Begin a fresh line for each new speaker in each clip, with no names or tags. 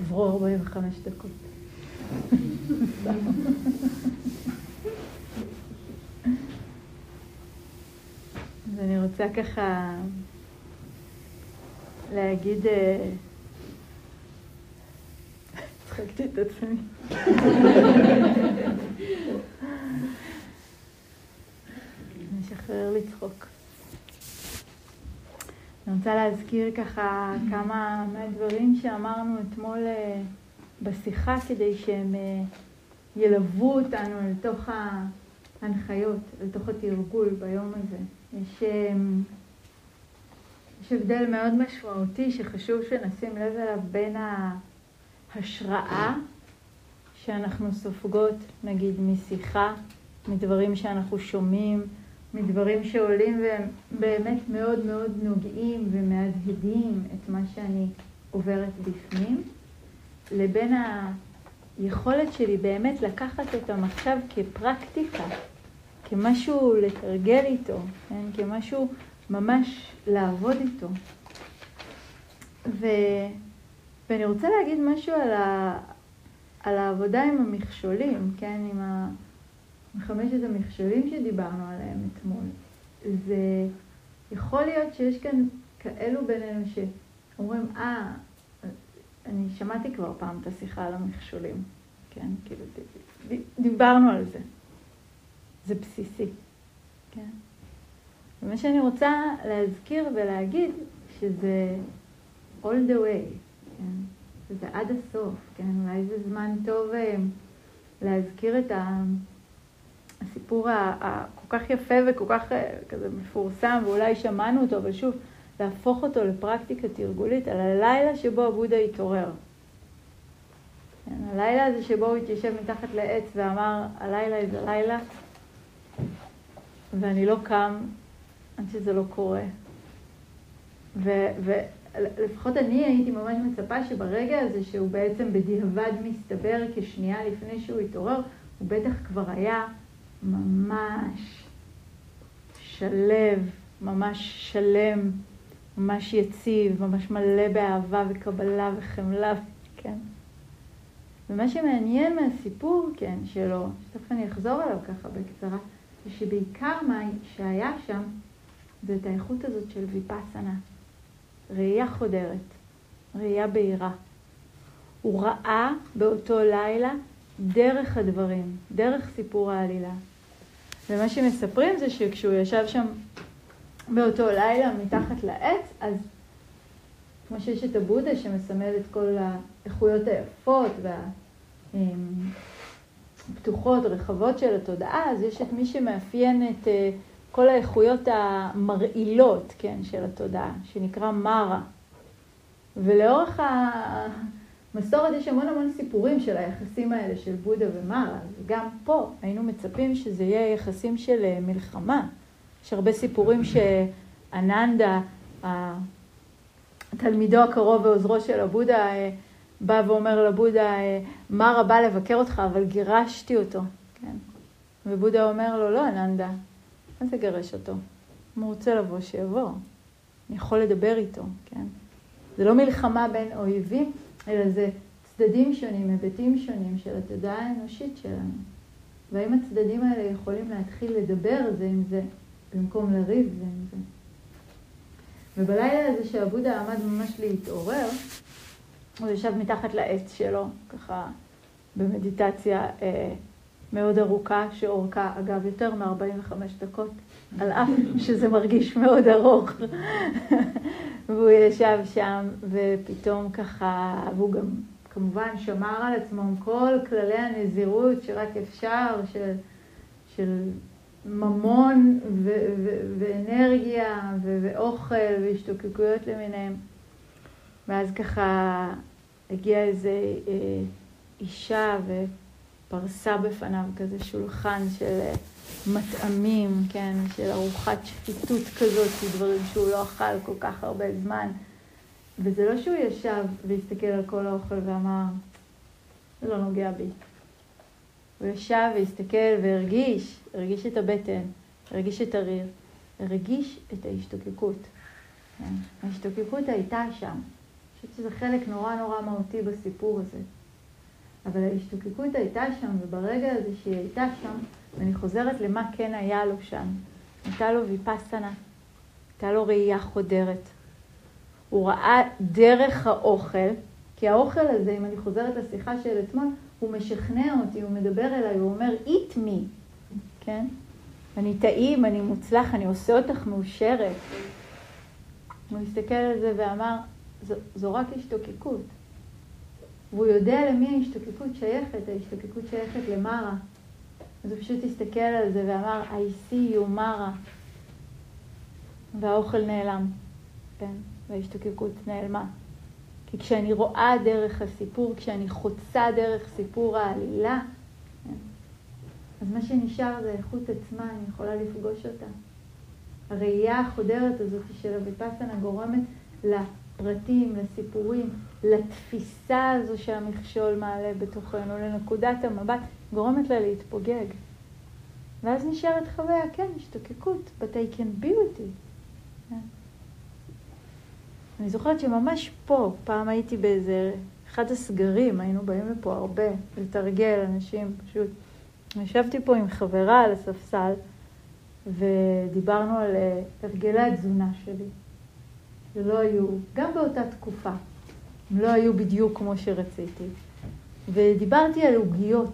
עברו 45 דקות. אז אני רוצה ככה להגיד, אה, הצחקתי את עצמי. משחרר לצחוק. אני רוצה להזכיר ככה כמה מהדברים שאמרנו אתמול אה, בשיחה כדי שהם אה, ילוו אותנו אל תוך ההנחיות, אל תוך התרגול ביום הזה. יש, אה, יש הבדל מאוד משמעותי שחשוב שנשים לב אליו בין ההשראה שאנחנו סופגות, נגיד, משיחה, מדברים שאנחנו שומעים, מדברים שעולים והם באמת מאוד מאוד נוגעים ומהדהדים את מה שאני עוברת בפנים, לבין היכולת שלי באמת לקחת אותם עכשיו כפרקטיקה, כמשהו לתרגל איתו, כן? כמשהו ממש לעבוד איתו. ו... ואני רוצה להגיד משהו על, ה... על העבודה עם המכשולים, כן? עם ה... מחמשת המכשולים שדיברנו עליהם אתמול, זה יכול להיות שיש כאן כאלו בינינו שאומרים, אה, אני שמעתי כבר פעם את השיחה על המכשולים, כן? כאילו, דיברנו על זה. זה בסיסי, כן? ומה שאני רוצה להזכיר ולהגיד, שזה all the way, כן? שזה עד הסוף, כן? אולי זה זמן טוב אה, להזכיר את ה... הסיפור הכל כך יפה וכל כך אה, כזה מפורסם, ואולי שמענו אותו, אבל שוב, להפוך אותו לפרקטיקה תרגולית על הלילה שבו הבודה התעורר. כן, הלילה הזה שבו הוא התיישב מתחת לעץ ואמר, הלילה איזה לילה, ואני לא קם עד שזה לא קורה. ולפחות אני הייתי ממש מצפה שברגע הזה שהוא בעצם בדיעבד מסתבר כשנייה לפני שהוא התעורר, הוא בטח כבר היה ממש שלב, ממש שלם, ממש יציב, ממש מלא באהבה וקבלה וחמלה, כן? ומה שמעניין מהסיפור, כן, שלו, שתכף אני אחזור עליו ככה בקצרה, זה שבעיקר מה שהיה שם, זה את האיכות הזאת של ויפאסנה. ראייה חודרת, ראייה בהירה. הוא ראה באותו לילה דרך הדברים, דרך סיפור העלילה. ומה שמספרים זה שכשהוא ישב שם באותו לילה מתחת לעץ, אז כמו שיש את הבודה שמסמל את כל האיכויות היפות והפתוחות, הרחבות של התודעה, אז יש את מי שמאפיין את אה, כל האיכויות המרעילות, כן, של התודעה, שנקרא מרה. ולאורך מסורת יש המון המון סיפורים של היחסים האלה של בודה ומרה, וגם פה היינו מצפים שזה יהיה יחסים של אה, מלחמה. יש הרבה סיפורים שאננדה, תלמידו הקרוב ועוזרו של הבודה, אה, בא ואומר לבודה, אה, מרה בא לבקר אותך, אבל גירשתי אותו, כן? ובודה אומר לו, לא, אננדה, מה זה גרש אותו? אם הוא רוצה לבוא, שיבוא. אני יכול לדבר איתו, כן? זה לא מלחמה בין אויבים, אלא זה צדדים שונים, היבטים שונים של התודעה האנושית שלנו. והאם הצדדים האלה יכולים להתחיל לדבר זה עם זה, במקום לריב זה עם זה. ובלילה הזה שעבודה עמד ממש להתעורר, הוא ישב מתחת לעץ שלו, ככה במדיטציה אה, מאוד ארוכה, שאורכה אגב יותר מ-45 דקות, על אף שזה מרגיש מאוד ארוך. והוא ישב שם, ופתאום ככה, והוא גם כמובן שמר על עצמו עם כל כללי הנזירות שרק אפשר, של, של ממון ו- ו- ואנרגיה ו- ואוכל והשתוקקויות למיניהם. ואז ככה הגיעה איזו אה, אישה ופרסה בפניו כזה שולחן של מטעמים, כן, של ארוחת שפיטות כזאת, דברים שהוא לא אכל כל כך הרבה זמן. וזה לא שהוא ישב והסתכל על כל האוכל ואמר, זה לא נוגע בי. הוא ישב והסתכל והרגיש, הרגיש את הבטן, הרגיש את הריר, הרגיש את ההשתוקקות. כן? ההשתוקקות הייתה שם, חושבת שזה חלק נורא נורא מהותי בסיפור הזה. אבל ההשתוקקות הייתה שם, וברגע הזה שהיא הייתה שם, ואני חוזרת למה כן היה לו שם. הייתה לו ויפסנה, הייתה לו ראייה חודרת. הוא ראה דרך האוכל, כי האוכל הזה, אם אני חוזרת לשיחה של אתמול, הוא משכנע אותי, הוא מדבר אליי, הוא אומר, eat me, כן? אני טעים, אני מוצלח, אני עושה אותך מאושרת. הוא הסתכל על זה ואמר, זו, זו רק השתוקקות. והוא יודע למי ההשתוקקות שייכת, ההשתוקקות שייכת למרה. אז הוא פשוט הסתכל על זה ואמר, I see you מרה. והאוכל נעלם, כן? וההשתוקקות נעלמה. כי כשאני רואה דרך הסיפור, כשאני חוצה דרך סיפור העלילה, כן? אז מה שנשאר זה איכות עצמה, אני יכולה לפגוש אותה. הראייה החודרת הזאת של הוויפסנה גורמת לפרטים, לסיפורים, לתפיסה הזו שהמכשול מעלה בתוכנו, לנקודת המבט, גורמת לה להתפוגג. ואז נשארת חוויה, כן, השתוקקות, but I can be with it. כן. אני זוכרת שממש פה, פעם הייתי באיזה, אחד הסגרים, היינו באים לפה הרבה, לתרגל אנשים, פשוט. ישבתי פה עם חברה על הספסל, ודיברנו על אה, הרגלי התזונה שלי, שלא היו, גם באותה תקופה, הם לא היו בדיוק כמו שרציתי. ודיברתי על עוגיות.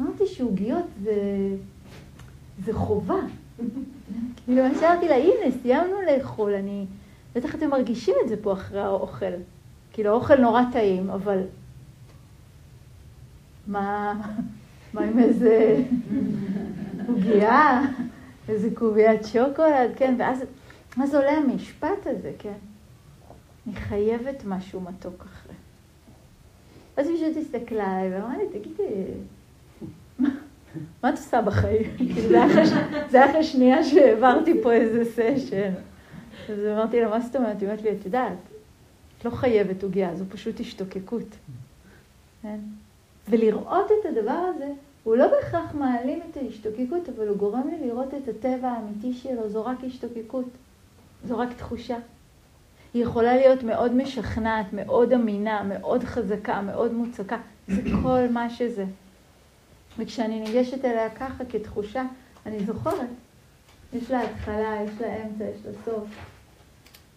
אמרתי שעוגיות זה, זה חובה. כאילו, אמרתי לה, הנה, סיימנו לאכול, אני... בטח אתם מרגישים את זה פה אחרי האוכל. כאילו, האוכל נורא טעים, אבל... מה, מה עם איזה עוגייה, איזה קוביית שוקולד, כן? ואז, אז עולה המשפט הזה, כן? אני חייבת משהו מתוק אחרי. אז היא פשוט הסתכלה עליי ואמרה לי, תגידי, מה את עושה בחיים? זה היה אחרי שנייה שהעברתי פה איזה סשן. אז אמרתי לה, מה זאת אומרת? היא אומרת לי, את יודעת, את לא חייבת עוגיה, זו פשוט השתוקקות. כן? ולראות את הדבר הזה, הוא לא בהכרח מעלים את ההשתוקקות, אבל הוא גורם לי לראות את הטבע האמיתי שלו, זו רק השתוקקות, זו רק תחושה. היא יכולה להיות מאוד משכנעת, מאוד אמינה, מאוד חזקה, מאוד מוצקה. זה כל מה שזה. וכשאני ניגשת אליה ככה כתחושה, אני זוכרת. יש לה התחלה, יש לה אמצע, יש לה סוף.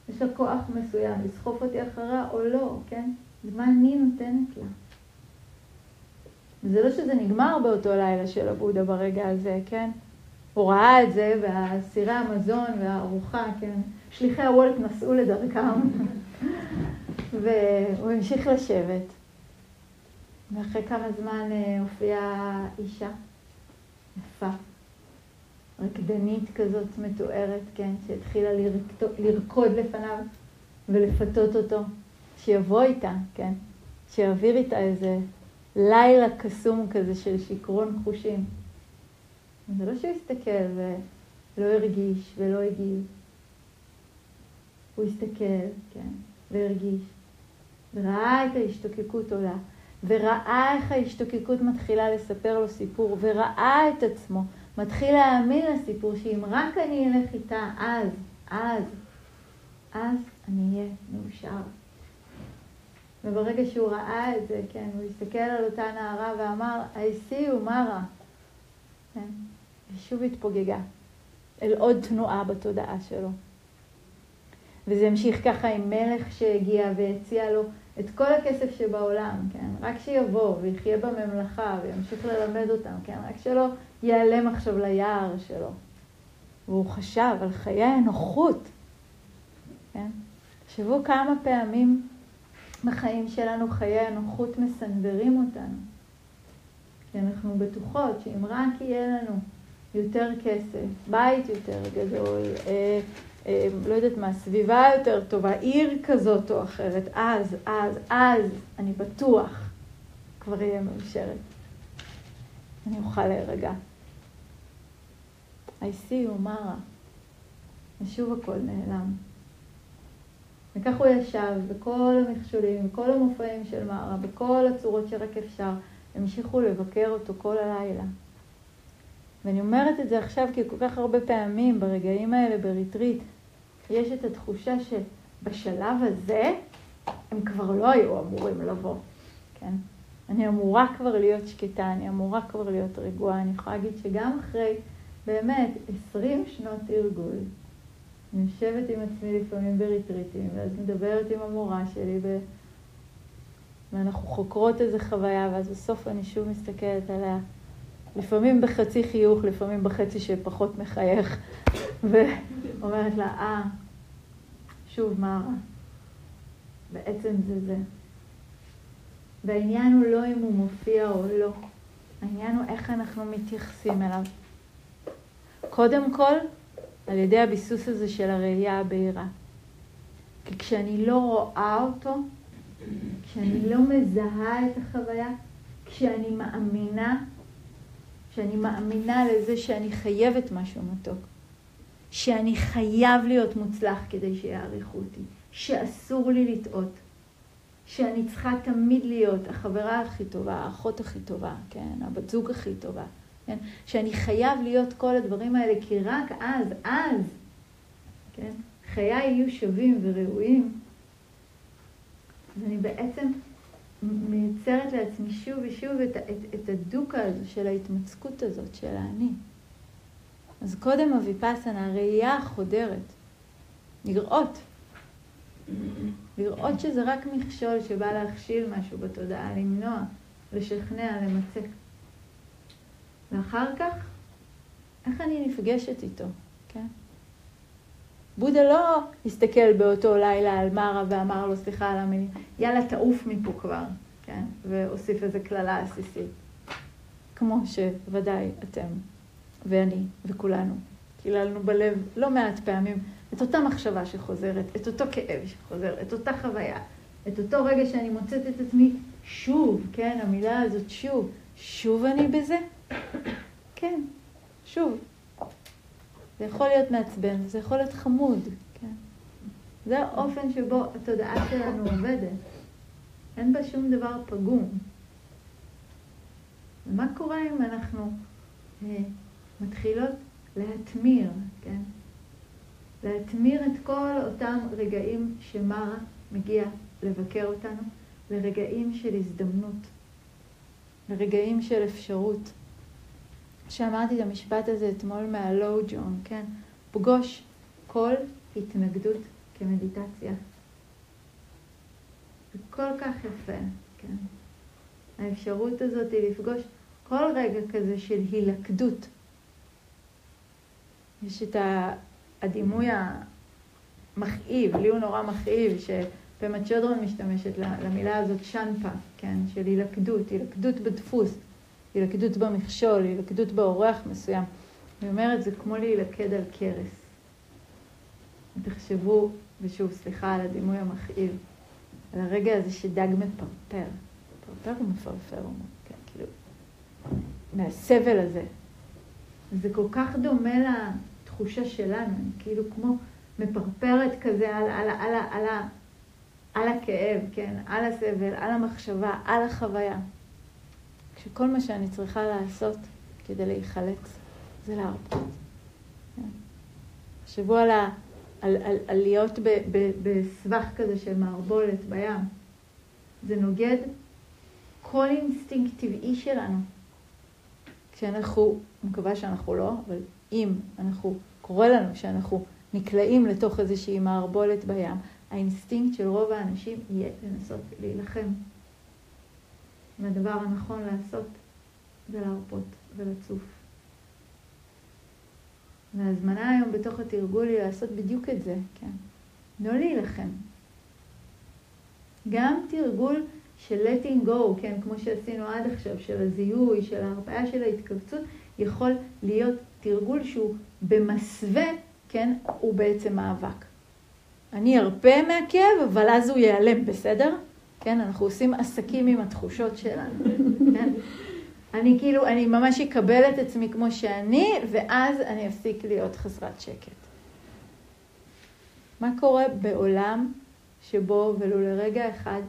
יש לה כוח מסוים, לסחוף אותי אחריה או לא, כן? מה אני נותנת לה? זה לא שזה נגמר באותו לילה של הבודה ברגע הזה, כן? הוא ראה את זה, והסירי המזון והארוחה, כן? שליחי הוולט נסעו לדרכם, והוא המשיך לשבת. ואחרי כמה זמן אה, הופיעה אישה יפה, רקדנית כזאת מתוארת, כן, שהתחילה לרקוד לפניו ולפתות אותו, שיבוא איתה, כן, שיעביר איתה איזה לילה קסום כזה של שיכרון חושים. זה לא שהוא הסתכל ולא הרגיש ולא הגיב. הוא הסתכל, כן, והרגיש, וראה את ההשתוקקות עולה, וראה איך ההשתוקקות מתחילה לספר לו סיפור, וראה את עצמו מתחיל להאמין לסיפור שאם רק אני אלך איתה, אז, אז, אז אני אהיה מאושר. וברגע שהוא ראה את זה, כן, הוא הסתכל על אותה נערה ואמר, I see you, מרה. כן, ושוב התפוגגה אל עוד תנועה בתודעה שלו. וזה המשיך ככה עם מלך שהגיע והציע לו את כל הכסף שבעולם, כן? רק שיבוא ויחיה בממלכה וימשיך ללמד אותם, כן? רק שלא ייעלם עכשיו ליער שלו. והוא חשב על חיי הנוחות, כן? תחשבו כמה פעמים בחיים שלנו חיי הנוחות מסנוורים אותנו. כי אנחנו בטוחות שאם רק יהיה לנו יותר כסף, בית יותר גדול, אה, לא יודעת מה, סביבה יותר טובה, עיר כזאת או אחרת, אז, אז, אז, אני בטוח כבר אהיה מאושרת. אני אוכל להירגע. I see you, מרה. ושוב הכל נעלם. וכך הוא ישב בכל המכשולים, בכל המופעים של מרה, בכל הצורות שרק אפשר, המשיכו לבקר אותו כל הלילה. ואני אומרת את זה עכשיו כי כל כך הרבה פעמים ברגעים האלה בריטריט, יש את התחושה שבשלב הזה הם כבר לא היו אמורים לבוא, כן? אני אמורה כבר להיות שקטה, אני אמורה כבר להיות רגועה. אני יכולה להגיד שגם אחרי באמת 20 שנות תרגול, אני יושבת עם עצמי לפעמים בריטריטים, ואז מדברת עם המורה שלי, ב... ואנחנו חוקרות איזו חוויה, ואז בסוף אני שוב מסתכלת עליה, לפעמים בחצי חיוך, לפעמים בחצי שפחות מחייך, ואומרת לה, אה, שוב, מה? בעצם זה זה. והעניין הוא לא אם הוא מופיע או לא, העניין הוא איך אנחנו מתייחסים אליו. קודם כל, על ידי הביסוס הזה של הראייה הבהירה. כי כשאני לא רואה אותו, כשאני לא מזהה את החוויה, כשאני מאמינה, כשאני מאמינה לזה שאני חייבת משהו מתוק, שאני חייב להיות מוצלח כדי שיעריכו אותי, שאסור לי לטעות, שאני צריכה תמיד להיות החברה הכי טובה, האחות הכי טובה, כן, הבת זוג הכי טובה, כן, שאני חייב להיות כל הדברים האלה, כי רק אז, אז, כן, חיי יהיו שווים וראויים. אז אני בעצם מייצרת לעצמי שוב ושוב את, את, את הדוקה הזו של ההתמצקות הזאת של האני. אז קודם הוויפסנה, הראייה החודרת, לראות, לראות שזה רק מכשול שבא להכשיל משהו בתודעה, למנוע, לשכנע, למצק. ואחר כך, איך אני נפגשת איתו, כן? בודה לא הסתכל באותו לילה על מרה ואמר לו, סליחה על המילים, יאללה, תעוף מפה כבר, כן? והוסיף איזה קללה עסיסית. כמו שוודאי אתם ואני וכולנו קיללנו בלב לא מעט פעמים את אותה מחשבה שחוזרת, את אותו כאב שחוזר, את אותה חוויה, את אותו רגע שאני מוצאת את עצמי שוב, כן, המילה הזאת שוב, שוב אני בזה? כן, שוב. זה יכול להיות מעצבן, זה יכול להיות חמוד, כן? זה האופן שבו התודעה שלנו עובדת. אין בה שום דבר פגום. ומה קורה אם אנחנו אה, מתחילות להתמיר, כן? להתמיר את כל אותם רגעים שמרה מגיע לבקר אותנו, לרגעים של הזדמנות, לרגעים של אפשרות. שאמרתי את המשפט הזה אתמול מהלואו ג'ון, כן? פגוש כל התנגדות כמדיטציה. זה כל כך יפה, כן? האפשרות הזאת היא לפגוש כל רגע כזה של הילכדות. יש את הדימוי המכאיב, לי הוא נורא מכאיב, שפמה צ'ודרון משתמשת למילה הזאת שנפה, כן? של הילכדות, הילכדות בדפוס. הילכדות במכשול, הילכדות באורח מסוים. אני אומרת, זה כמו להילכד על קרס. תחשבו, ושוב, סליחה על הדימוי המכאיב, על הרגע הזה שדג מפרפר. מפרפר או מפרפר? כן, כאילו, מהסבל הזה. זה כל כך דומה לתחושה שלנו, כאילו כמו מפרפרת כזה על, על, על, על, על, על הכאב, כן, על הסבל, על המחשבה, על החוויה. כשכל מה שאני צריכה לעשות כדי להיחלץ זה להרפות. תחשבו על, ה, על, על, על להיות בסבך כזה של מערבולת בים. זה נוגד כל אינסטינקט טבעי שלנו. כשאנחנו, אני מקווה שאנחנו לא, אבל אם אנחנו, קורה לנו שאנחנו נקלעים לתוך איזושהי מערבולת בים, האינסטינקט של רוב האנשים יהיה לנסות להילחם. והדבר הנכון לעשות זה להרפות ולצוף. וההזמנה היום בתוך התרגול היא לעשות בדיוק את זה, כן? לא להילחם. גם תרגול של letting go, כן, כמו שעשינו עד עכשיו, של הזיהוי, של ההרפיה של ההתכווצות, יכול להיות תרגול שהוא במסווה, כן, הוא בעצם מאבק. אני ארפה מהכאב, אבל אז הוא ייעלם, בסדר? כן? אנחנו עושים עסקים עם התחושות שלנו, כן? אני כאילו, אני ממש אקבל את עצמי כמו שאני, ואז אני אפסיק להיות חסרת שקט. מה קורה בעולם שבו, ולו לרגע אחד,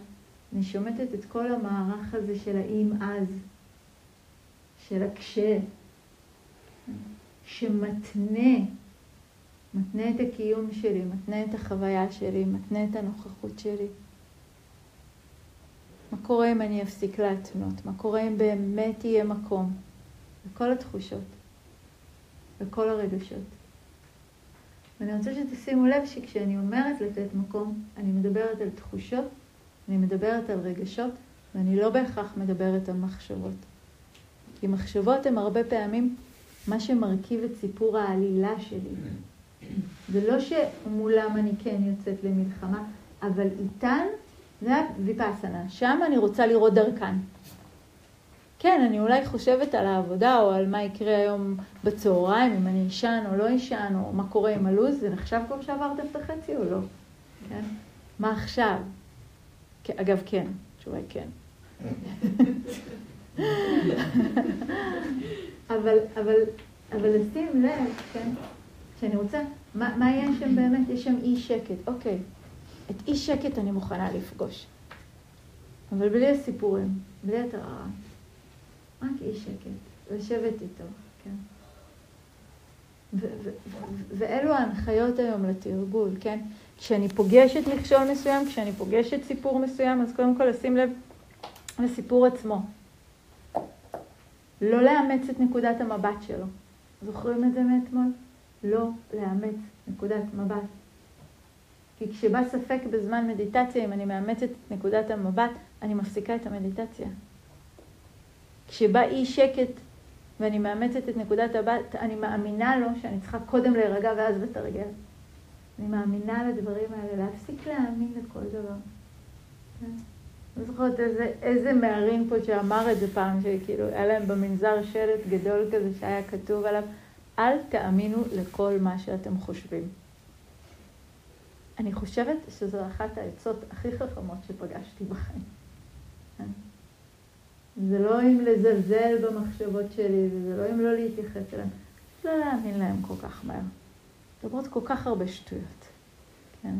אני שומטת את כל המערך הזה של האם אז, של הקשה, שמתנה, מתנה את הקיום שלי, מתנה את החוויה שלי, מתנה את הנוכחות שלי. מה קורה אם אני אפסיק להתנות? מה קורה אם באמת יהיה מקום לכל התחושות, לכל הרגשות? ואני רוצה שתשימו לב שכשאני אומרת לתת מקום, אני מדברת על תחושות, אני מדברת על רגשות, ואני לא בהכרח מדברת על מחשבות. כי מחשבות הן הרבה פעמים מה שמרכיב את סיפור העלילה שלי. זה לא שמולם אני כן יוצאת למלחמה, אבל איתן זה הוויפאסנה. שם אני רוצה לראות דרכן. כן, אני אולי חושבת על העבודה או על מה יקרה היום בצהריים, אם אני אשן או לא אשן, או מה קורה עם הלו"ז, זה נחשב כבר שעברתם את החצי או לא? כן? מה עכשיו? אגב, כן, התשובה היא כן. אבל, אבל, אבל לשים לב, כן, שאני רוצה, מה, מה יש שם באמת? יש שם אי שקט. אוקיי, את אי שקט אני מוכנה לפגוש. אבל בלי הסיפורים, בלי התראה. רק אי שקט, לשבת איתו, כן. ואלו ההנחיות היום לתרגול, כן? כשאני פוגשת מכשול מסוים, כשאני פוגשת סיפור מסוים, אז קודם כל לשים לב לסיפור עצמו. לא לאמץ את נקודת המבט שלו. זוכרים את זה מאתמול? לא לאמץ נקודת מבט. כי כשבא ספק בזמן מדיטציה, אם אני מאמצת את נקודת המבט, אני מפסיקה את המדיטציה. כשבא אי שקט ואני מאמצת את נקודת המבט, אני מאמינה לו שאני צריכה קודם להירגע ואז לתרגל. אני מאמינה לדברים האלה, להפסיק להאמין לכל דבר. כן? לא זוכרת איזה, איזה מערים פה שאמר את זה פעם, שכאילו היה להם במנזר שלט גדול כזה שהיה כתוב עליו, אל תאמינו לכל מה שאתם חושבים. אני חושבת שזו אחת העצות הכי חכמות שפגשתי בחיים. זה לא אם לזלזל במחשבות שלי, וזה לא אם לא להתייחס אליהן, לא להאמין להם כל כך מהר. מדברות כל כך הרבה שטויות, כן?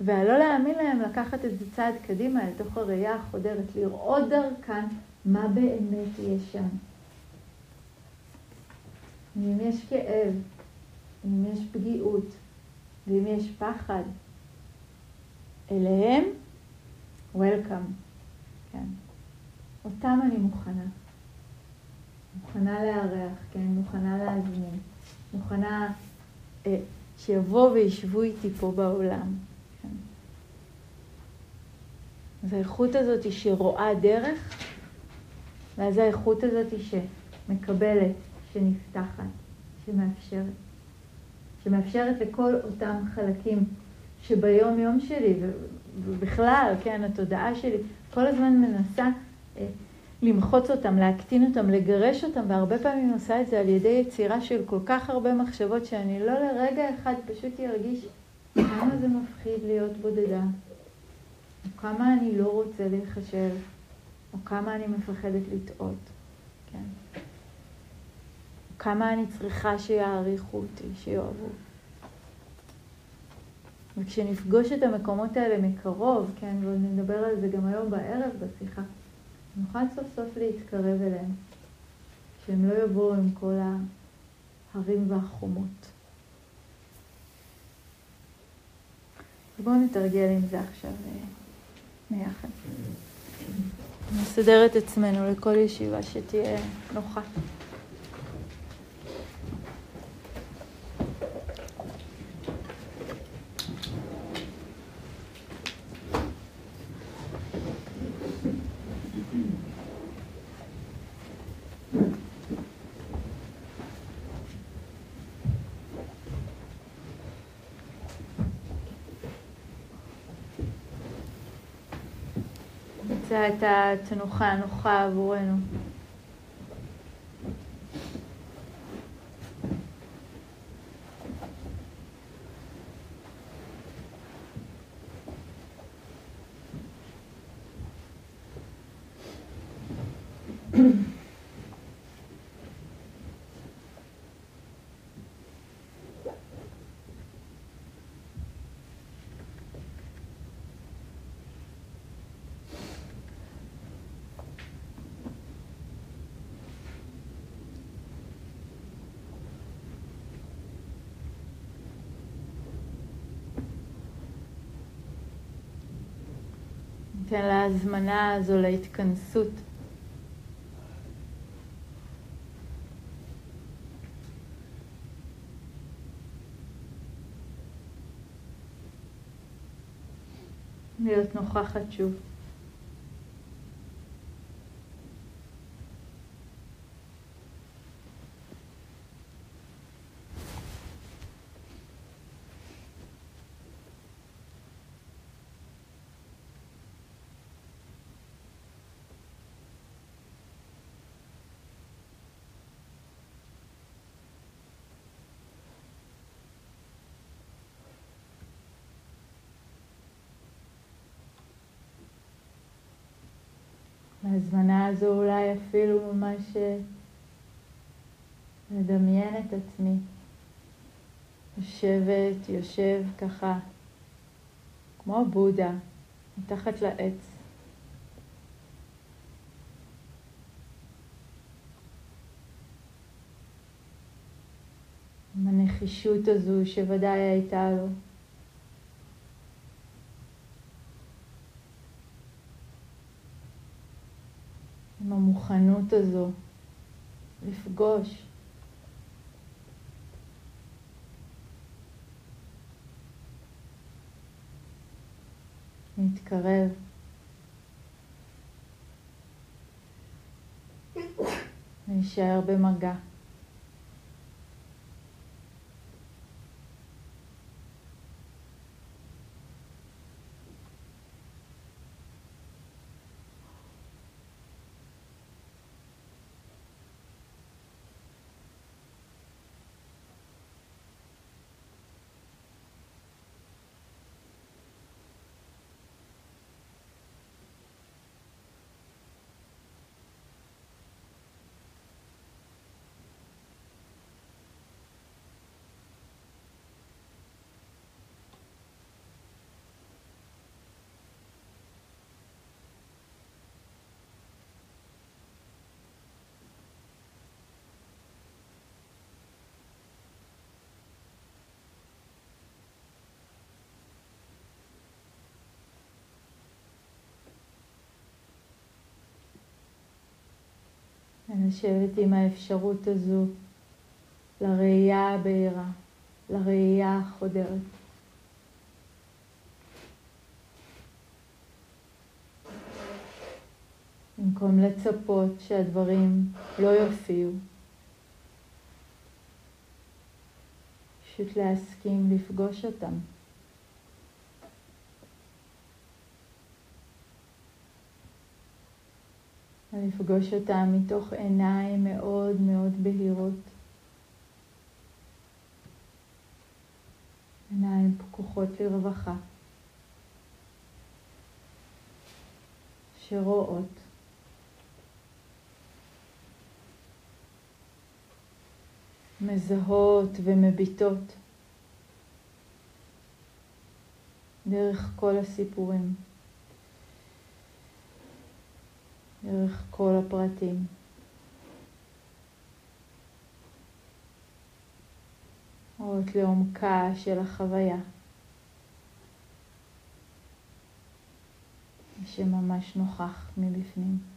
והלא להאמין להם לקחת את זה צעד קדימה אל תוך הראייה החודרת, לראות דרכן מה באמת יש שם. אם יש כאב, אם יש פגיעות, ואם יש פחד, אליהם, Welcome, כן. אותם אני מוכנה. מוכנה לארח, כן, מוכנה להזמין, מוכנה אה, שיבואו וישבו איתי פה בעולם. כן. אז האיכות הזאת שרואה דרך, ואז האיכות הזאת שמקבלת, שנפתחת, שמאפשרת. שמאפשרת לכל אותם חלקים שביום יום שלי, ובכלל, כן, התודעה שלי, כל הזמן מנסה אה, למחוץ אותם, להקטין אותם, לגרש אותם, והרבה פעמים עושה את זה על ידי יצירה של כל כך הרבה מחשבות, שאני לא לרגע אחד פשוט ארגיש כמה זה מפחיד להיות בודדה, או כמה אני לא רוצה להיחשב, או כמה אני מפחדת לטעות, כן. כמה אני צריכה שיעריכו אותי, שיאהבו. וכשנפגוש את המקומות האלה מקרוב, כן, ונדבר על זה גם היום בערב בשיחה, נוכל סוף סוף להתקרב אליהם, שהם לא יבואו עם כל ההרים והחומות. בואו נתרגל עם זה עכשיו ביחד. נסדר את עצמנו לכל ישיבה שתהיה נוחה. נמצא את התנוחה הנוחה עבורנו. ניתן להזמנה הזו להתכנסות. להיות נוכחת שוב. בהזמנה הזו אולי אפילו ממש אה, לדמיין את עצמי יושבת, יושב ככה כמו בודה מתחת לעץ. עם הנחישות הזו שוודאי הייתה לו. עם המוכנות הזו לפגוש. להתקרב. להישאר במגע. לשבת עם האפשרות הזו לראייה הבהירה, לראייה החודרת. במקום לצפות שהדברים לא יופיעו, פשוט להסכים לפגוש אותם. ולפגוש אותם מתוך עיניים מאוד מאוד בהירות. עיניים פקוחות לרווחה, שרואות. מזהות ומביטות דרך כל הסיפורים. דרך כל הפרטים. רואות לעומקה של החוויה. שממש נוכח מבפנים.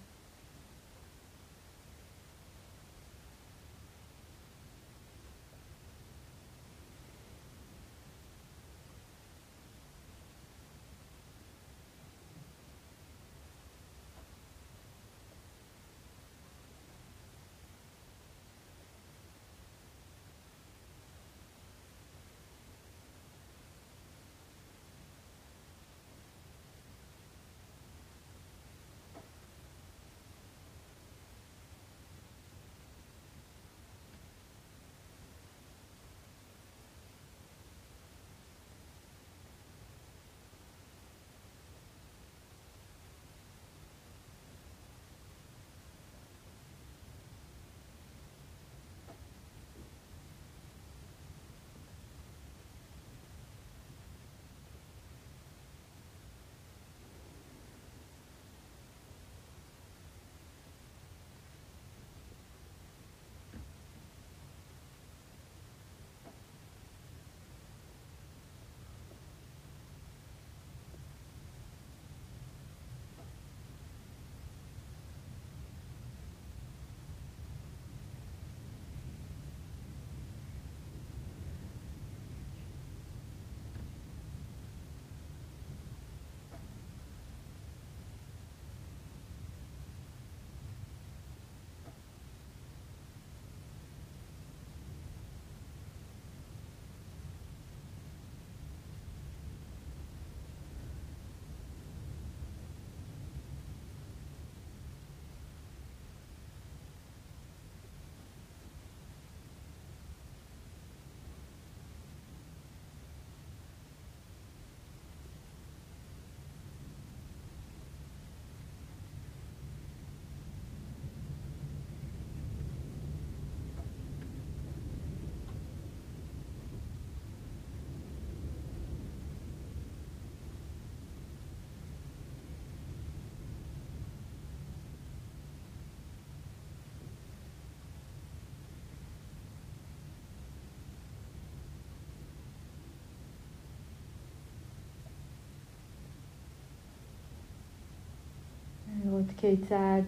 כיצד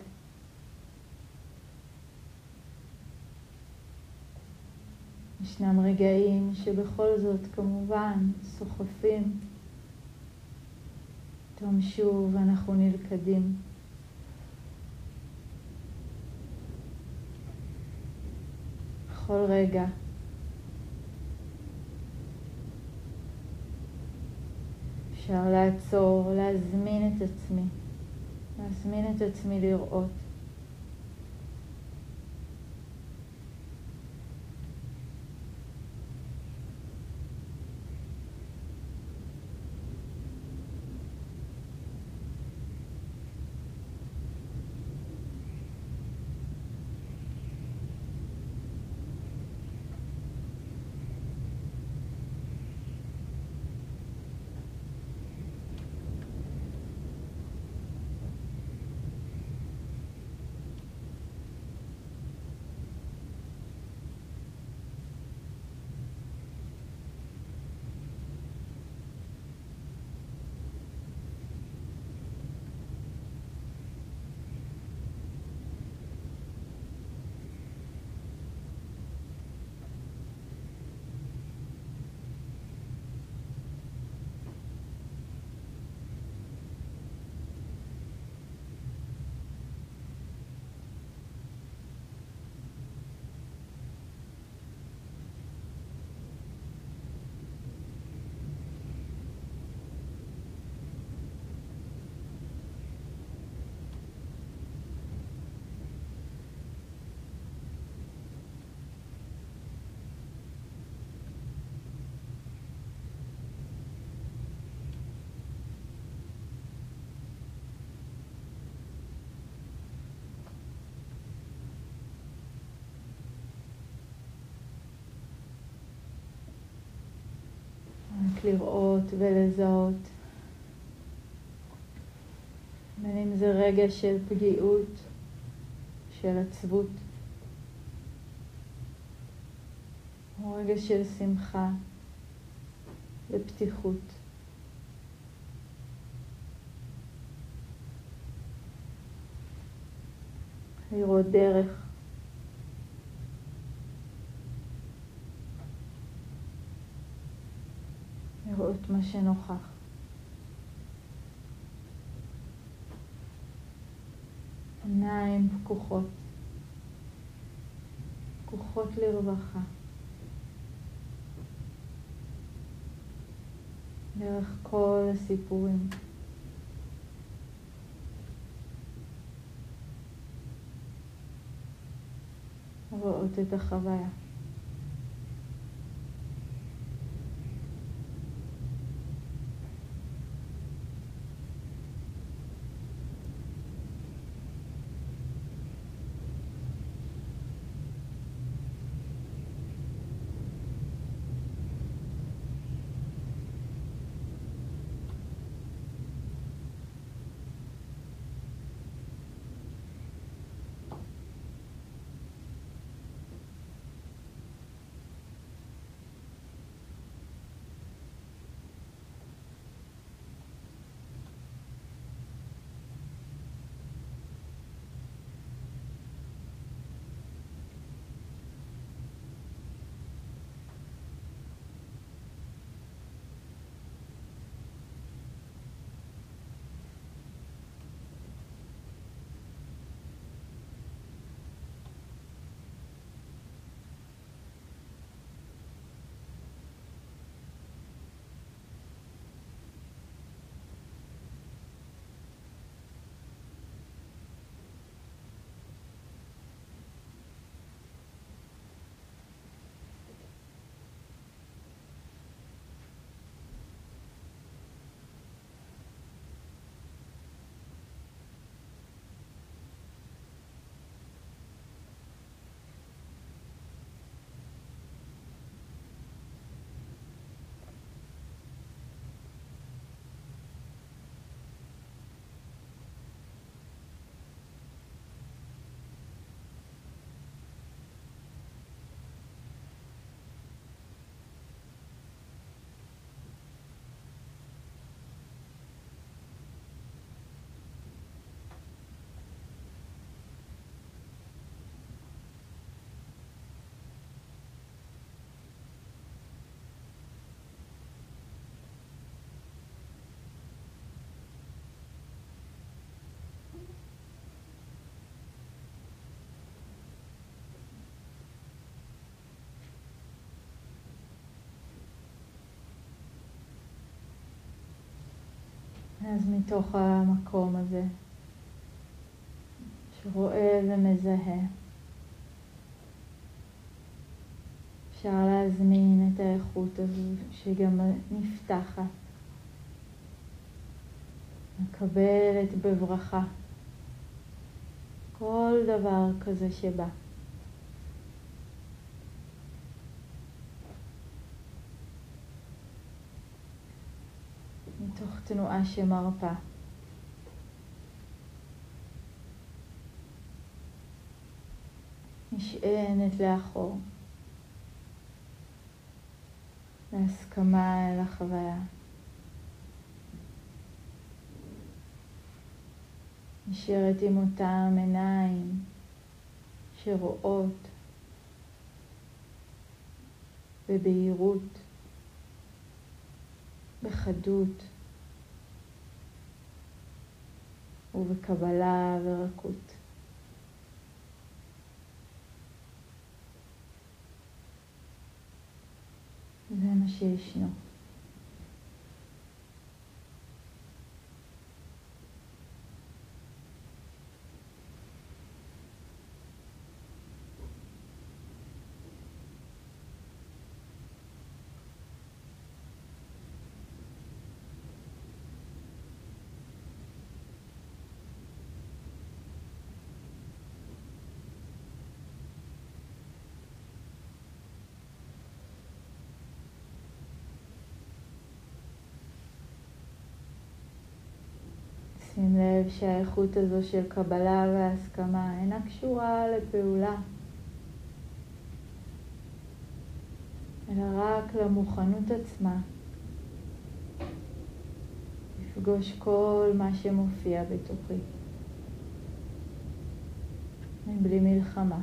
ישנם רגעים שבכל זאת כמובן סוחפים פתאום שוב אנחנו נלכדים. בכל רגע. אפשר לעצור, להזמין את עצמי, להזמין את עצמי לראות. רק לראות ולזהות. בין אם זה רגע של פגיעות, של עצבות, או רגע של שמחה ופתיחות. לראות דרך לראות מה שנוכח. עיניים פקוחות, פקוחות לרווחה. דרך כל הסיפורים. רואות את החוויה. אז מתוך המקום הזה, שרואה ומזהה, אפשר להזמין את האיכות הזו שגם נפתחת, מקבלת בברכה. כל דבר כזה שבא. מתוך תנועה שמרפה. נשענת לאחור, להסכמה אל החוויה. נשארת עם אותם עיניים שרואות בבהירות, בחדות. ובקבלה ורכות. זה מה שישנו. לב שהאיכות הזו של קבלה והסכמה אינה קשורה לפעולה, אלא רק למוכנות עצמה לפגוש כל מה שמופיע בתוכי, מבלי מלחמה.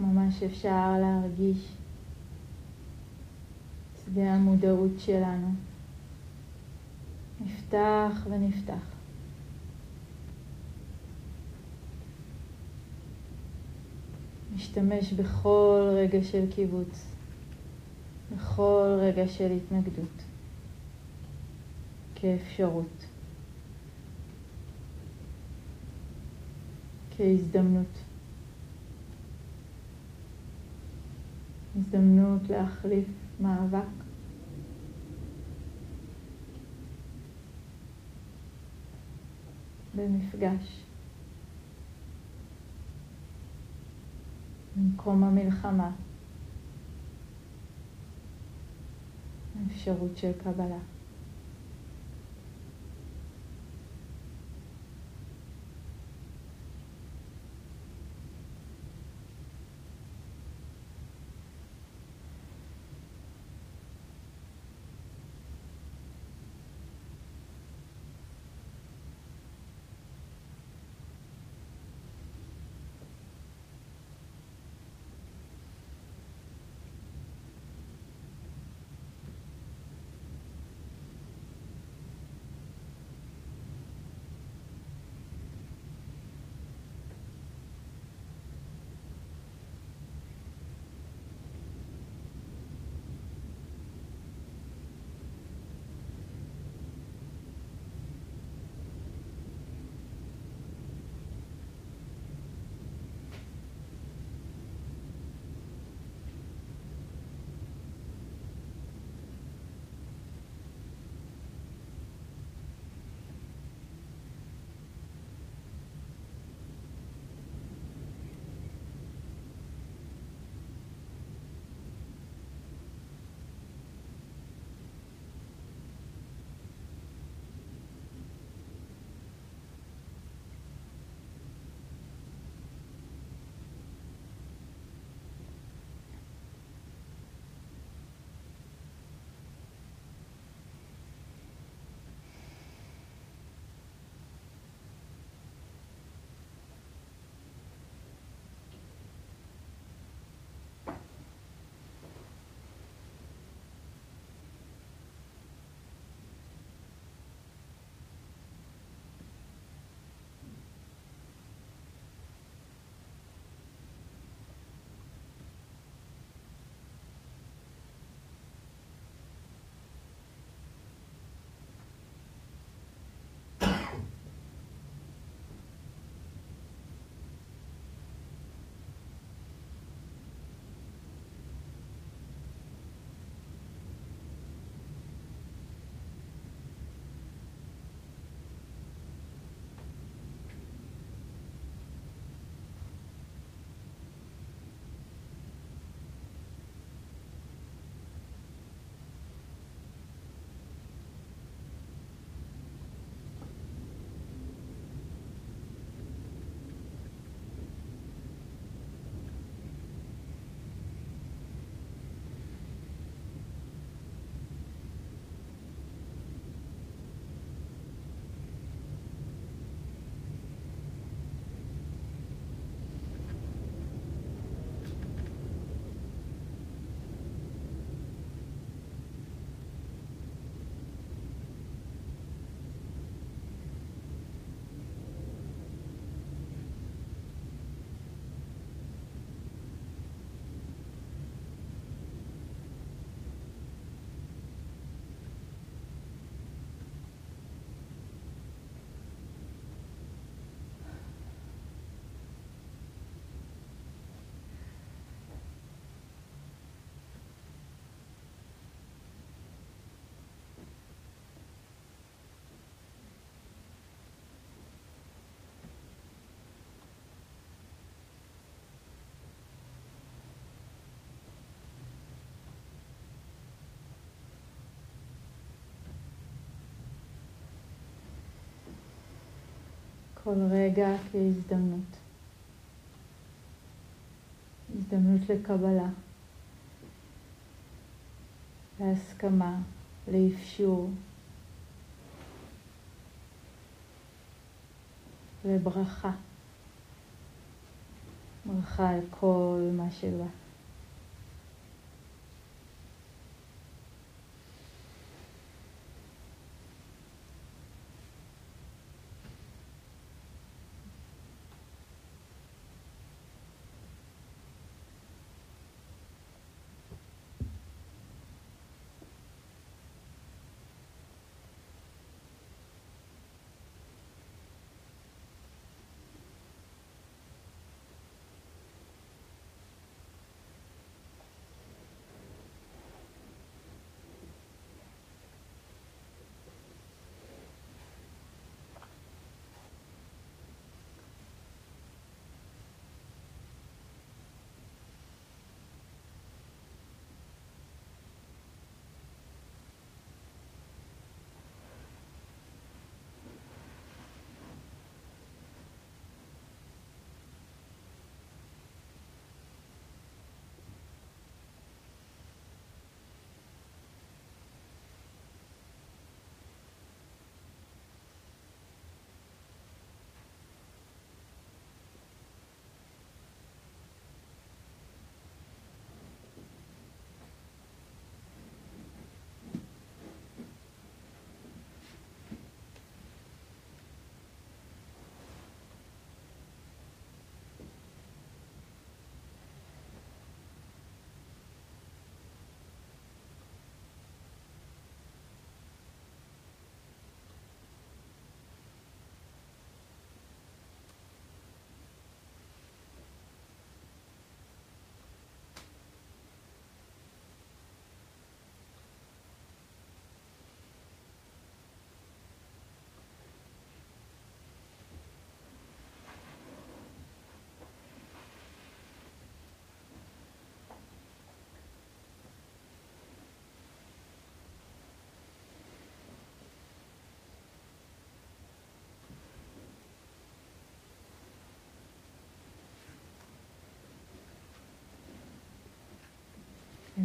ממש אפשר להרגיש שדה המודעות שלנו. נפתח ונפתח. משתמש בכל רגע של קיבוץ, בכל רגע של התנגדות, כאפשרות, כהזדמנות. הזדמנות להחליף מאבק. במפגש. במקום המלחמה. האפשרות של קבלה. כל רגע כהזדמנות. הזדמנות לקבלה, להסכמה, לאפשור, לברכה, ברכה על כל מה שבא.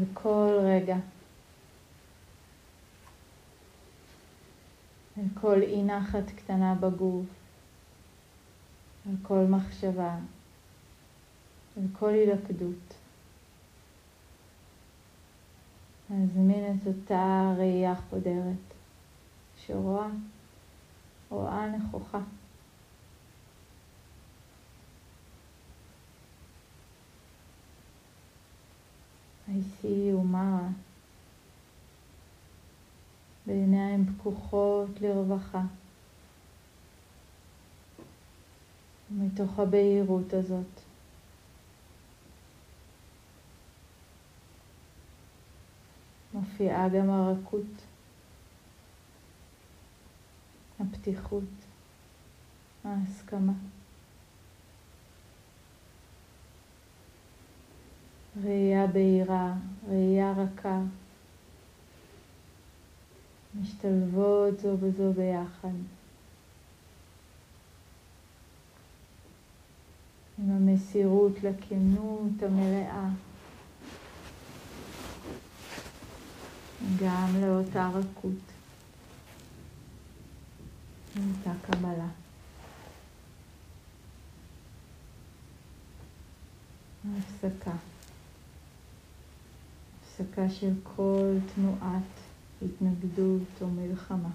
אל כל רגע. אל כל אי נחת קטנה בגוף, על כל מחשבה, על כל הילכדות. להזמין את אותה ראייה חודרת שרואה, רואה נכוחה. I see you, מרה. בעיניים פקוחות לרווחה. מתוך הבהירות הזאת. מופיעה גם הרכות, הפתיחות, ההסכמה. ראייה בהירה, ראייה רכה, משתלבות זו בזו ביחד. עם המסירות לכנות המלאה, גם לאותה רכות, לאותה קבלה. הפסקה. הפסקה של כל תנועת התנגדות או מלחמה.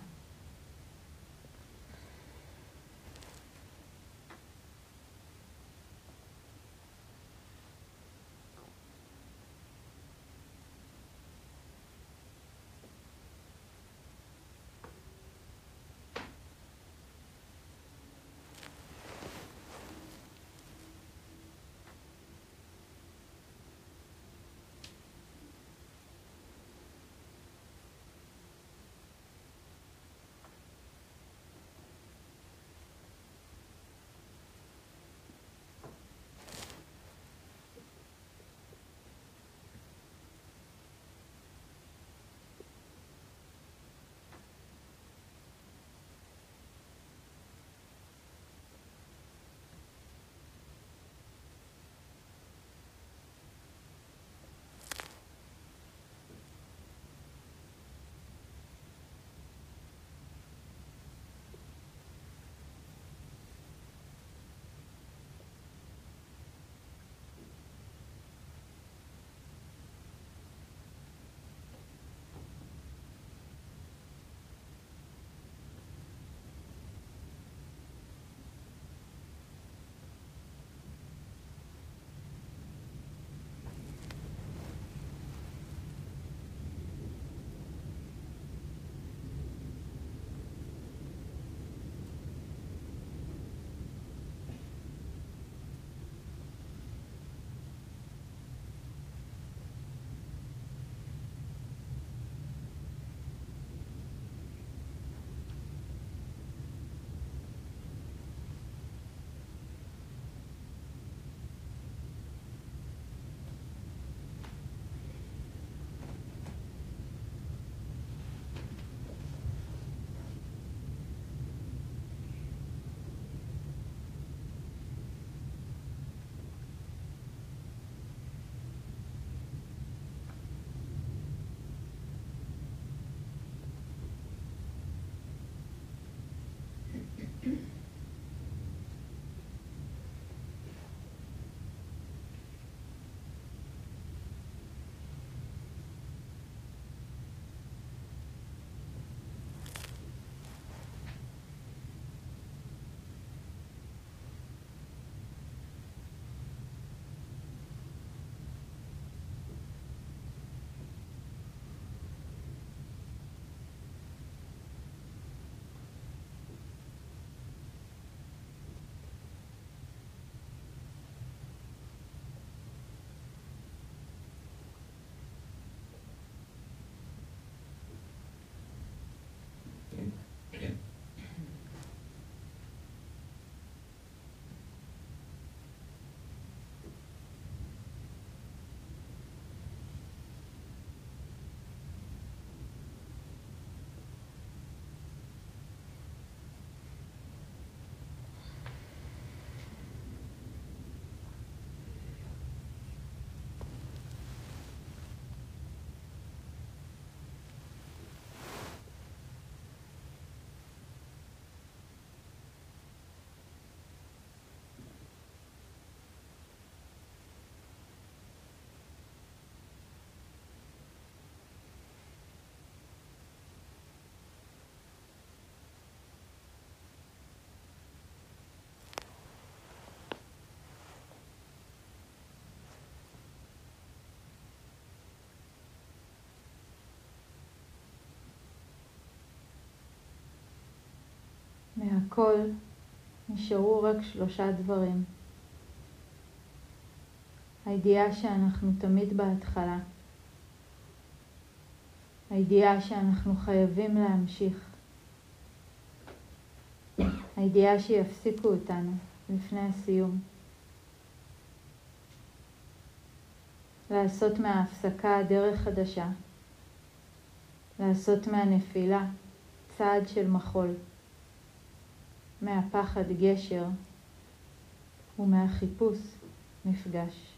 מהכל נשארו רק שלושה דברים. הידיעה שאנחנו תמיד בהתחלה. הידיעה שאנחנו חייבים להמשיך. הידיעה שיפסיקו אותנו לפני הסיום. לעשות מההפסקה דרך חדשה. לעשות מהנפילה צעד של מחול. מהפחד גשר ומהחיפוש מפגש.